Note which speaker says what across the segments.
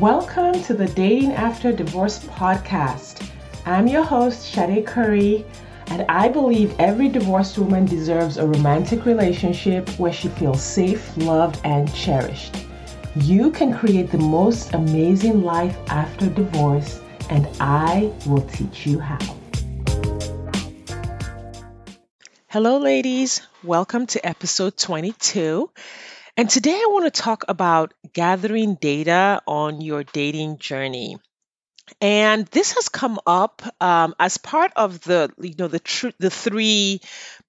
Speaker 1: Welcome to the Dating After Divorce podcast. I'm your host, Sade Curry, and I believe every divorced woman deserves a romantic relationship where she feels safe, loved, and cherished. You can create the most amazing life after divorce, and I will teach you how. Hello, ladies. Welcome to episode 22. And today I want to talk about gathering data on your dating journey. And this has come up um, as part of the, you know, the tr- the three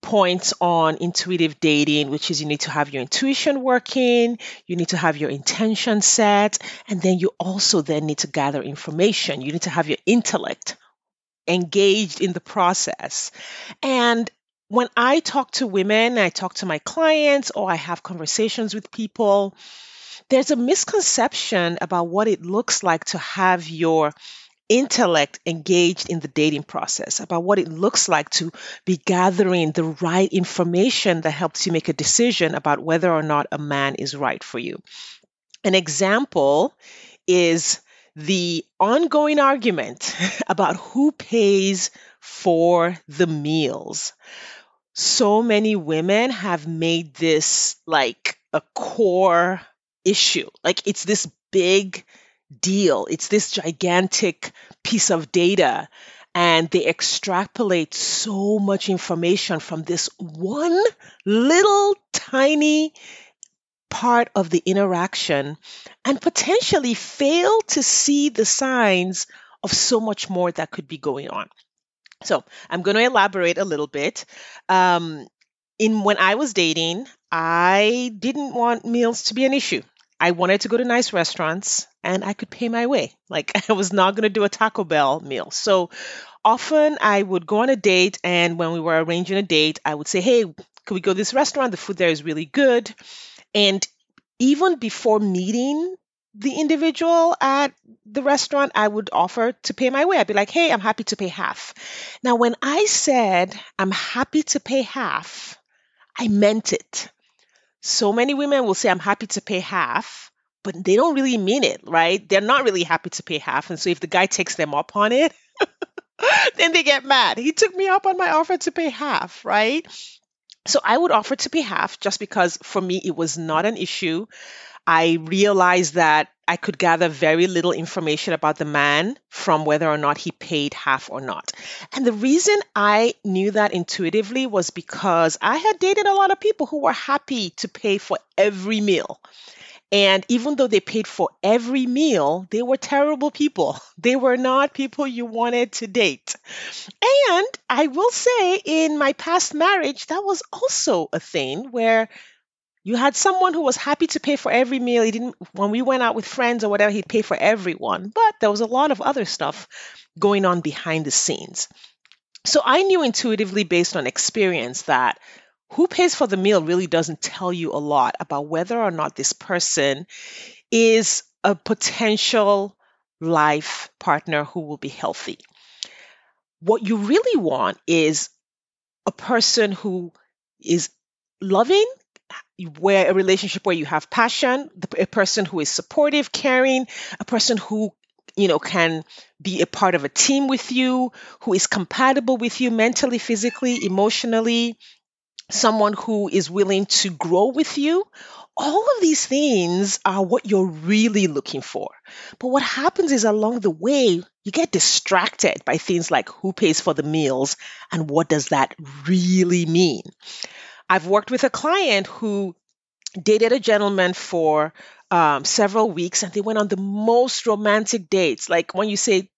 Speaker 1: points on intuitive dating, which is you need to have your intuition working, you need to have your intention set, and then you also then need to gather information. You need to have your intellect engaged in the process. And when I talk to women, I talk to my clients, or I have conversations with people, there's a misconception about what it looks like to have your intellect engaged in the dating process, about what it looks like to be gathering the right information that helps you make a decision about whether or not a man is right for you. An example is the ongoing argument about who pays for the meals so many women have made this like a core issue. Like it's this big deal, it's this gigantic piece of data. And they extrapolate so much information from this one little tiny part of the interaction and potentially fail to see the signs of so much more that could be going on. So I'm going to elaborate a little bit. Um, in when I was dating, I didn't want meals to be an issue. I wanted to go to nice restaurants and I could pay my way. Like I was not going to do a Taco Bell meal. So often I would go on a date and when we were arranging a date, I would say, "Hey, could we go to this restaurant? The food there is really good." And even before meeting the individual at the restaurant, I would offer to pay my way. I'd be like, hey, I'm happy to pay half. Now, when I said I'm happy to pay half, I meant it. So many women will say, I'm happy to pay half, but they don't really mean it, right? They're not really happy to pay half. And so if the guy takes them up on it, then they get mad. He took me up on my offer to pay half, right? So I would offer to pay half just because for me it was not an issue. I realized that I could gather very little information about the man from whether or not he paid half or not. And the reason I knew that intuitively was because I had dated a lot of people who were happy to pay for every meal. And even though they paid for every meal, they were terrible people. They were not people you wanted to date. And I will say, in my past marriage, that was also a thing where you had someone who was happy to pay for every meal. He didn't when we went out with friends or whatever, he'd pay for everyone. But there was a lot of other stuff going on behind the scenes. So I knew intuitively based on experience that who pays for the meal really doesn't tell you a lot about whether or not this person is a potential life partner who will be healthy. What you really want is a person who is loving, where a relationship where you have passion, a person who is supportive, caring, a person who you know can be a part of a team with you, who is compatible with you mentally, physically, emotionally, someone who is willing to grow with you. All of these things are what you're really looking for. But what happens is along the way, you get distracted by things like who pays for the meals and what does that really mean. I've worked with a client who dated a gentleman for um, several weeks and they went on the most romantic dates. Like when you say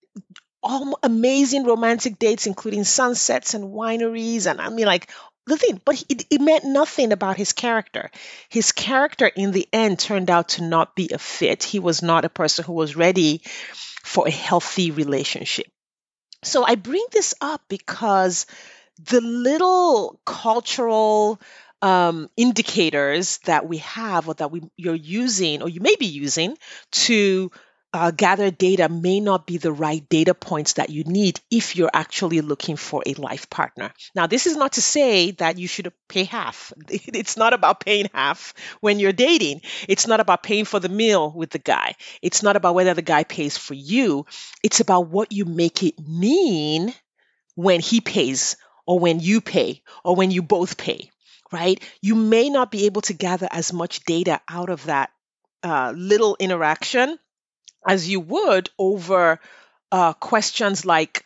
Speaker 1: all amazing romantic dates, including sunsets and wineries, and I mean, like the thing, but it, it meant nothing about his character. His character in the end turned out to not be a fit. He was not a person who was ready for a healthy relationship. So I bring this up because the little cultural um, indicators that we have or that we you're using or you may be using to uh, gathered data may not be the right data points that you need if you're actually looking for a life partner. Now, this is not to say that you should pay half. It's not about paying half when you're dating. It's not about paying for the meal with the guy. It's not about whether the guy pays for you. It's about what you make it mean when he pays or when you pay or when you both pay, right? You may not be able to gather as much data out of that uh, little interaction as you would over uh, questions like,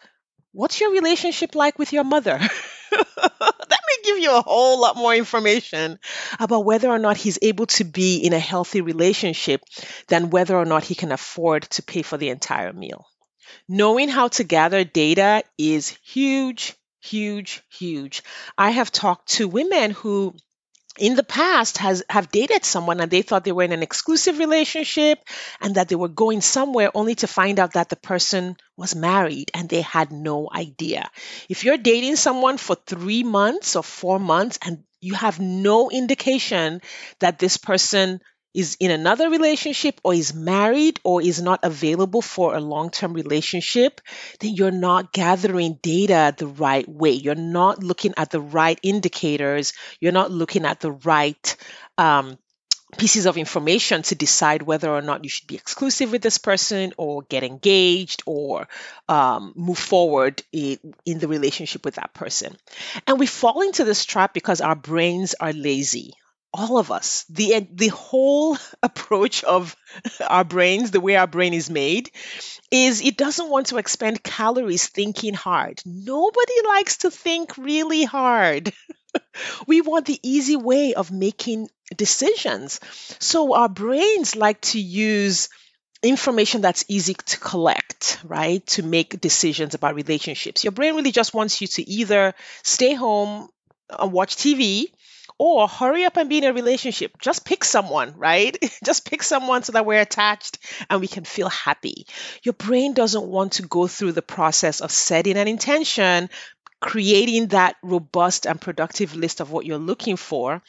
Speaker 1: What's your relationship like with your mother? that may give you a whole lot more information about whether or not he's able to be in a healthy relationship than whether or not he can afford to pay for the entire meal. Knowing how to gather data is huge, huge, huge. I have talked to women who in the past has have dated someone and they thought they were in an exclusive relationship and that they were going somewhere only to find out that the person was married and they had no idea. If you're dating someone for 3 months or 4 months and you have no indication that this person is in another relationship or is married or is not available for a long term relationship, then you're not gathering data the right way. You're not looking at the right indicators. You're not looking at the right um, pieces of information to decide whether or not you should be exclusive with this person or get engaged or um, move forward in, in the relationship with that person. And we fall into this trap because our brains are lazy all of us the the whole approach of our brains the way our brain is made is it doesn't want to expend calories thinking hard nobody likes to think really hard we want the easy way of making decisions so our brains like to use information that's easy to collect, right? To make decisions about relationships. Your brain really just wants you to either stay home and watch TV or hurry up and be in a relationship. Just pick someone, right? Just pick someone so that we're attached and we can feel happy. Your brain doesn't want to go through the process of setting an intention, creating that robust and productive list of what you're looking for,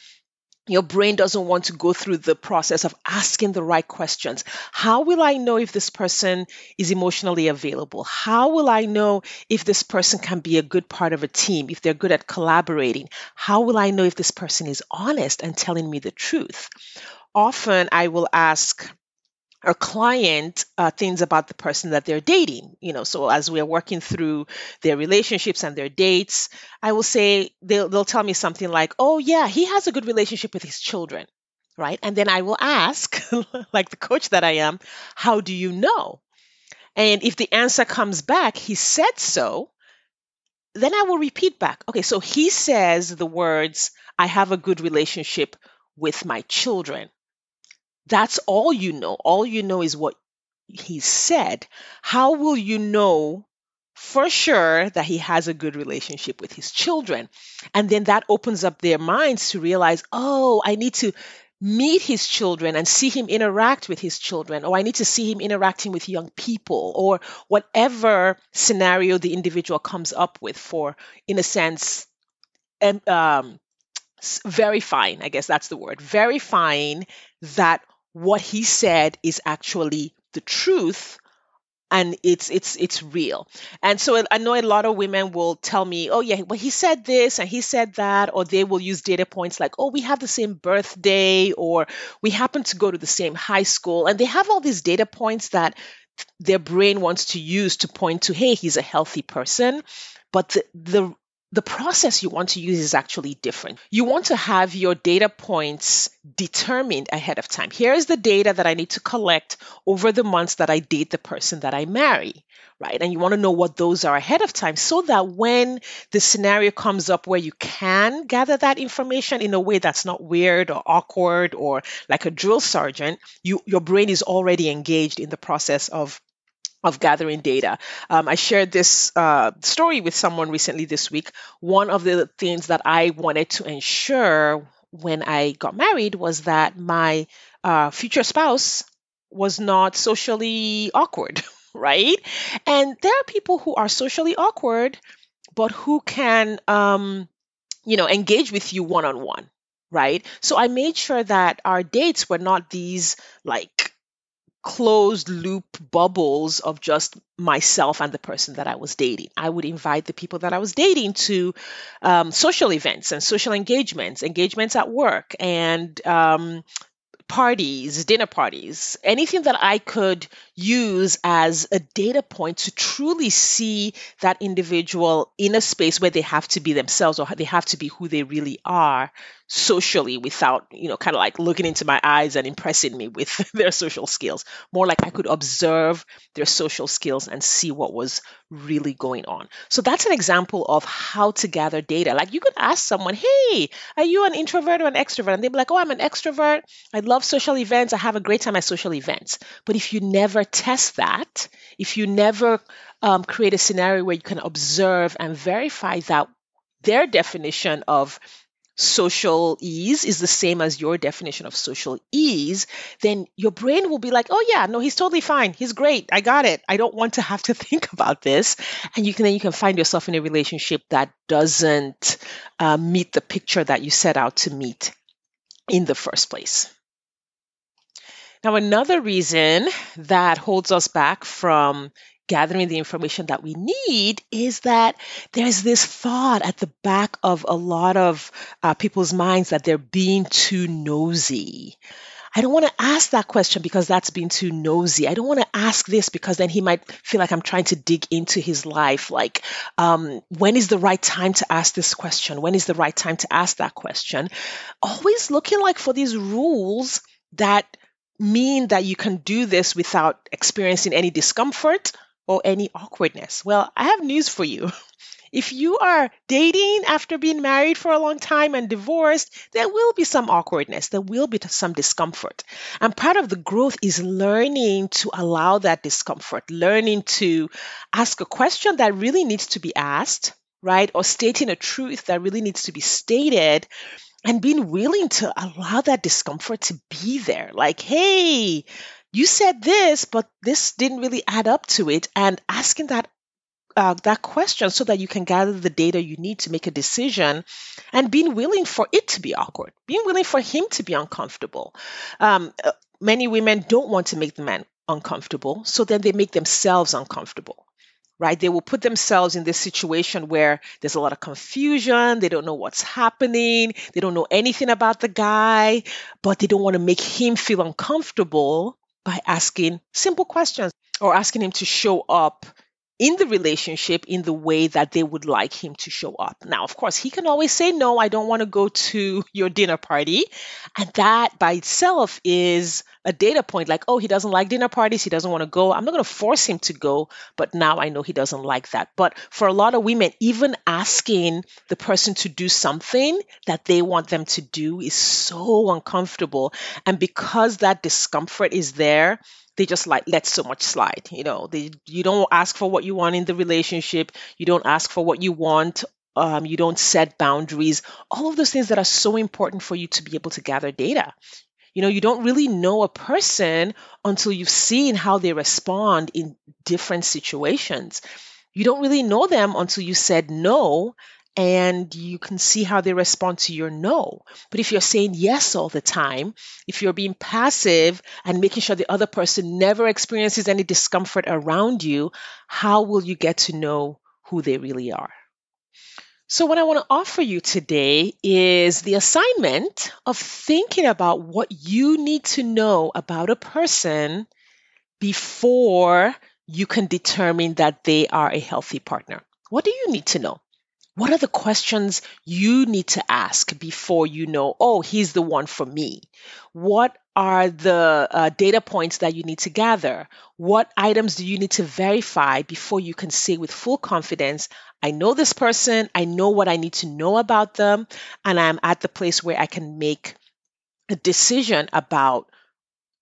Speaker 1: your brain doesn't want to go through the process of asking the right questions. How will I know if this person is emotionally available? How will I know if this person can be a good part of a team, if they're good at collaborating? How will I know if this person is honest and telling me the truth? Often I will ask or client uh, things about the person that they're dating you know so as we're working through their relationships and their dates i will say they'll, they'll tell me something like oh yeah he has a good relationship with his children right? And then i will ask like the coach that i am how do you know? And if the answer comes back he said so then i will repeat back okay so he says the words i have a good relationship with my children that's all you know. All you know is what he said. How will you know for sure that he has a good relationship with his children? And then that opens up their minds to realize, oh, I need to meet his children and see him interact with his children, or I need to see him interacting with young people, or whatever scenario the individual comes up with for, in a sense, um, verifying, I guess that's the word, verifying that what he said is actually the truth and it's it's it's real. And so i know a lot of women will tell me oh yeah well he said this and he said that or they will use data points like oh we have the same birthday or we happen to go to the same high school and they have all these data points that their brain wants to use to point to hey he's a healthy person. But the, the the process you want to use is actually different. You want to have your data points determined ahead of time. Here is the data that I need to collect over the months that I date the person that I marry, right? And you want to know what those are ahead of time so that when the scenario comes up where you can gather that information in a way that's not weird or awkward or like a drill sergeant, you your brain is already engaged in the process of of gathering data. Um, I shared this uh, story with someone recently this week. One of the things that I wanted to ensure when I got married was that my uh, future spouse was not socially awkward, right? And there are people who are socially awkward, but who can, um, you know, engage with you one on one, right? So I made sure that our dates were not these like closed loop bubbles of just myself and the person that I was dating. I would invite the people that I was dating to um, social events and social engagements, engagements at work, and um, parties, dinner parties, anything that I could use as a data point to truly see that individual in a space where they have to be themselves or they have to be who they really are socially without, you know, kind of like looking into my eyes and impressing me with their social skills. More like I could observe their social skills and see what was really going on. So that's an example of how to gather data. Like you could ask someone, hey, are you an introvert or an extrovert? And they'd be like, oh, I'm an extrovert. I love social events. I have a great time at social events. But if you never test that, if you never um, create a scenario where you can observe and verify that their definition of social ease is the same as your definition of social ease, then your brain will be like, oh yeah, no, he's totally fine. He's great. I got it. I don't want to have to think about this. And you can then you can find yourself in a relationship that doesn't uh, meet the picture that you set out to meet in the first place. Now, another reason that holds us back from gathering the information that we need is that there's this thought at the back of a lot of uh, people's minds that they're being too nosy. I don't want to ask that question because that's being too nosy. I don't want to ask this because then he might feel like I'm trying to dig into his life. Like, um, when is the right time to ask this question? When is the right time to ask that question? Always looking like for these rules that mean that you can do this without experiencing any discomfort or any awkwardness? Well, I have news for you. If you are dating after being married for a long time and divorced, there will be some awkwardness. There will be some discomfort. And part of the growth is learning to allow that discomfort, learning to ask a question that really needs to be asked, right? Or stating a truth that really needs to be stated and being willing to allow that discomfort to be there. Like, hey, you said this, but this didn't really add up to it. And asking that uh, that question so that you can gather the data you need to make a decision and being willing for it to be awkward, being willing for him to be uncomfortable. Um, uh, many women don't want to make the man uncomfortable, so then they make themselves uncomfortable right? They will put themselves in this situation where there's a lot of confusion. They don't know what's happening. They don't know anything about the guy, but they don't want to make him feel uncomfortable by asking simple questions or asking him to show up in the relationship in the way that they would like him to show up. Now, of course, he can always say, No, I don't want to go to your dinner party. And that by itself is a data point like, oh, he doesn't like dinner parties. He doesn't want to go. I'm not going to force him to go, but now I know he doesn't like that. But for a lot of women, even asking the person to do something that they want them to do is so uncomfortable. And because that discomfort is there, they just like let so much slide you know? They you don't ask for what you want in the relationship. You don't ask for what you want. Um, you don't set boundaries. All of those things that are so important for you to be able to gather data. You know you don't really know a person until you've seen how they respond in different situations. You don't really know them until you said no and you can see how they respond to your no. But if you're saying yes all the time, if you're being passive and making sure the other person never experiences any discomfort around you, how will you get to know who they really are? So, what I want to offer you today is the assignment of thinking about what you need to know about a person before you can determine that they are a healthy partner. What do you need to know? What are the questions you need to ask before you know, oh, he's the one for me? What are the uh, data points that you need to gather? What items do you need to verify before you can say with full confidence, I know this person, I know what I need to know about them, and I'm at the place where I can make a decision about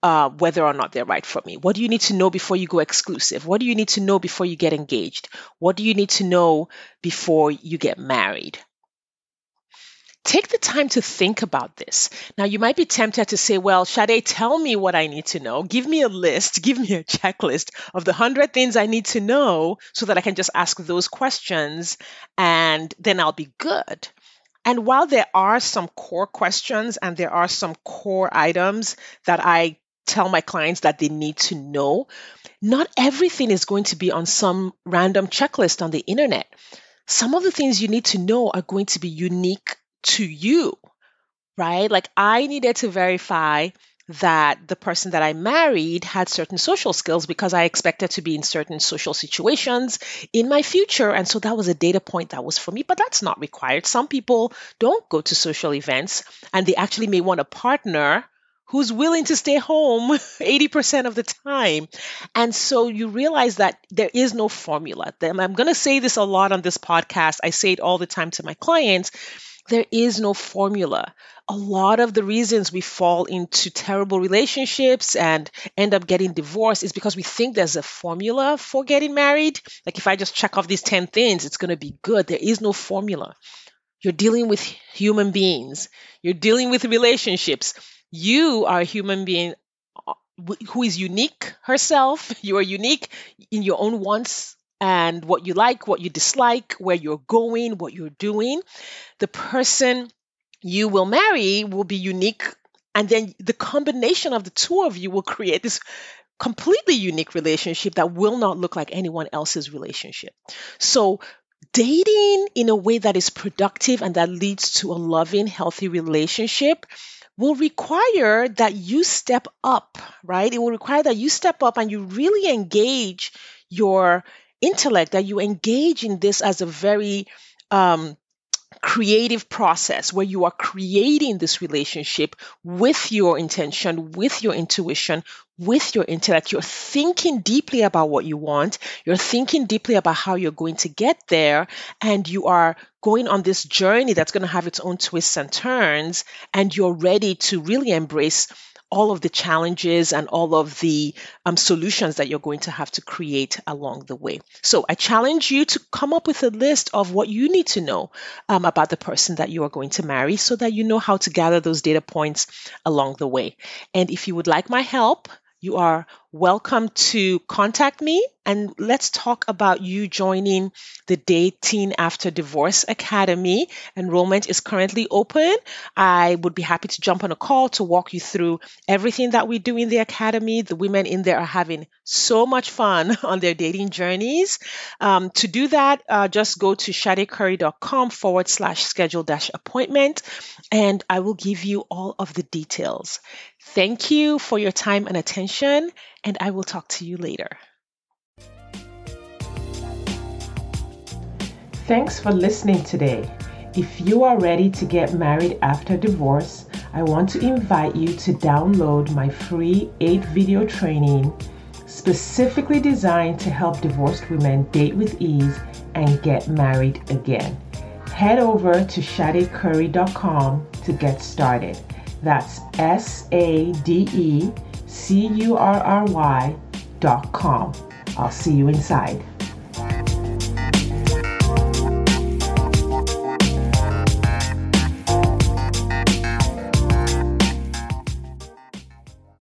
Speaker 1: uh, whether or not they're right for me. What do you need to know before you go exclusive? What do you need to know before you get engaged? What do you need to know before you get married? Take the time to think about this. Now, you might be tempted to say, Well, Sade, tell me what I need to know. Give me a list, give me a checklist of the 100 things I need to know so that I can just ask those questions and then I'll be good. And while there are some core questions and there are some core items that I tell my clients that they need to know, not everything is going to be on some random checklist on the internet. Some of the things you need to know are going to be unique to you, right? Like I needed to verify that the person that I married had certain social skills because I expected to be in certain social situations in my future. And so that was a data point that was for me, but that's not required. Some people don't go to social events and they actually may want a partner who's willing to stay home 80% of the time. And so you realize that there is no formula. I'm going to say this a lot on this podcast. I say it all the time to my clients. There is no formula a lot of the reasons we fall into terrible relationships and end up getting divorced is because we think there's a formula for getting married. Like if I just check off these 10 things, it's going to be good. There is no formula. You're dealing with human beings, you're dealing with relationships. You are a human being uh, who is unique herself. You are unique in your own wants and what you like, what you dislike, where you're going, what you're doing. The person you will marry will be unique. And then the combination of the two of you will create this completely unique relationship that will not look like anyone else's relationship. So, dating in a way that is productive and that leads to a loving, healthy relationship will require that you step up, right? It will require that you step up and you really engage your intellect, that you engage in this as a very um, creative process where you are creating this relationship with your intention, with your intuition, with your intellect. You're thinking deeply about what you want. You're thinking deeply about how you're going to get there. And you are going on this journey that's going to have its own twists and turns. And you're ready to really embrace all of the challenges and all of the um, solutions that you're going to have to create along the way. So I challenge you to come up with a list of what you need to know um, about the person that you are going to marry so that you know how to gather those data points along the way. And if you would like my help, you are welcome to contact me and let's talk about you joining the Dating After Divorce Academy. Enrollment is currently open. I would be happy to jump on a call to walk you through everything that we do in the academy. The women in there are having so much fun on their dating journeys. Um, to do that, uh, just go to sadecurry.com forward slash schedule dash appointment and I will give you all of the details. Thank you for your time and attention and I will talk to you later. Thanks for listening today. If you are ready to get married after divorce, I want to invite you to download my free 8 video training specifically designed to help divorced women date with ease and get married again. Head over to sadecurry.com to get started. That's S A D E C U R R Y dot com. I'll see you inside.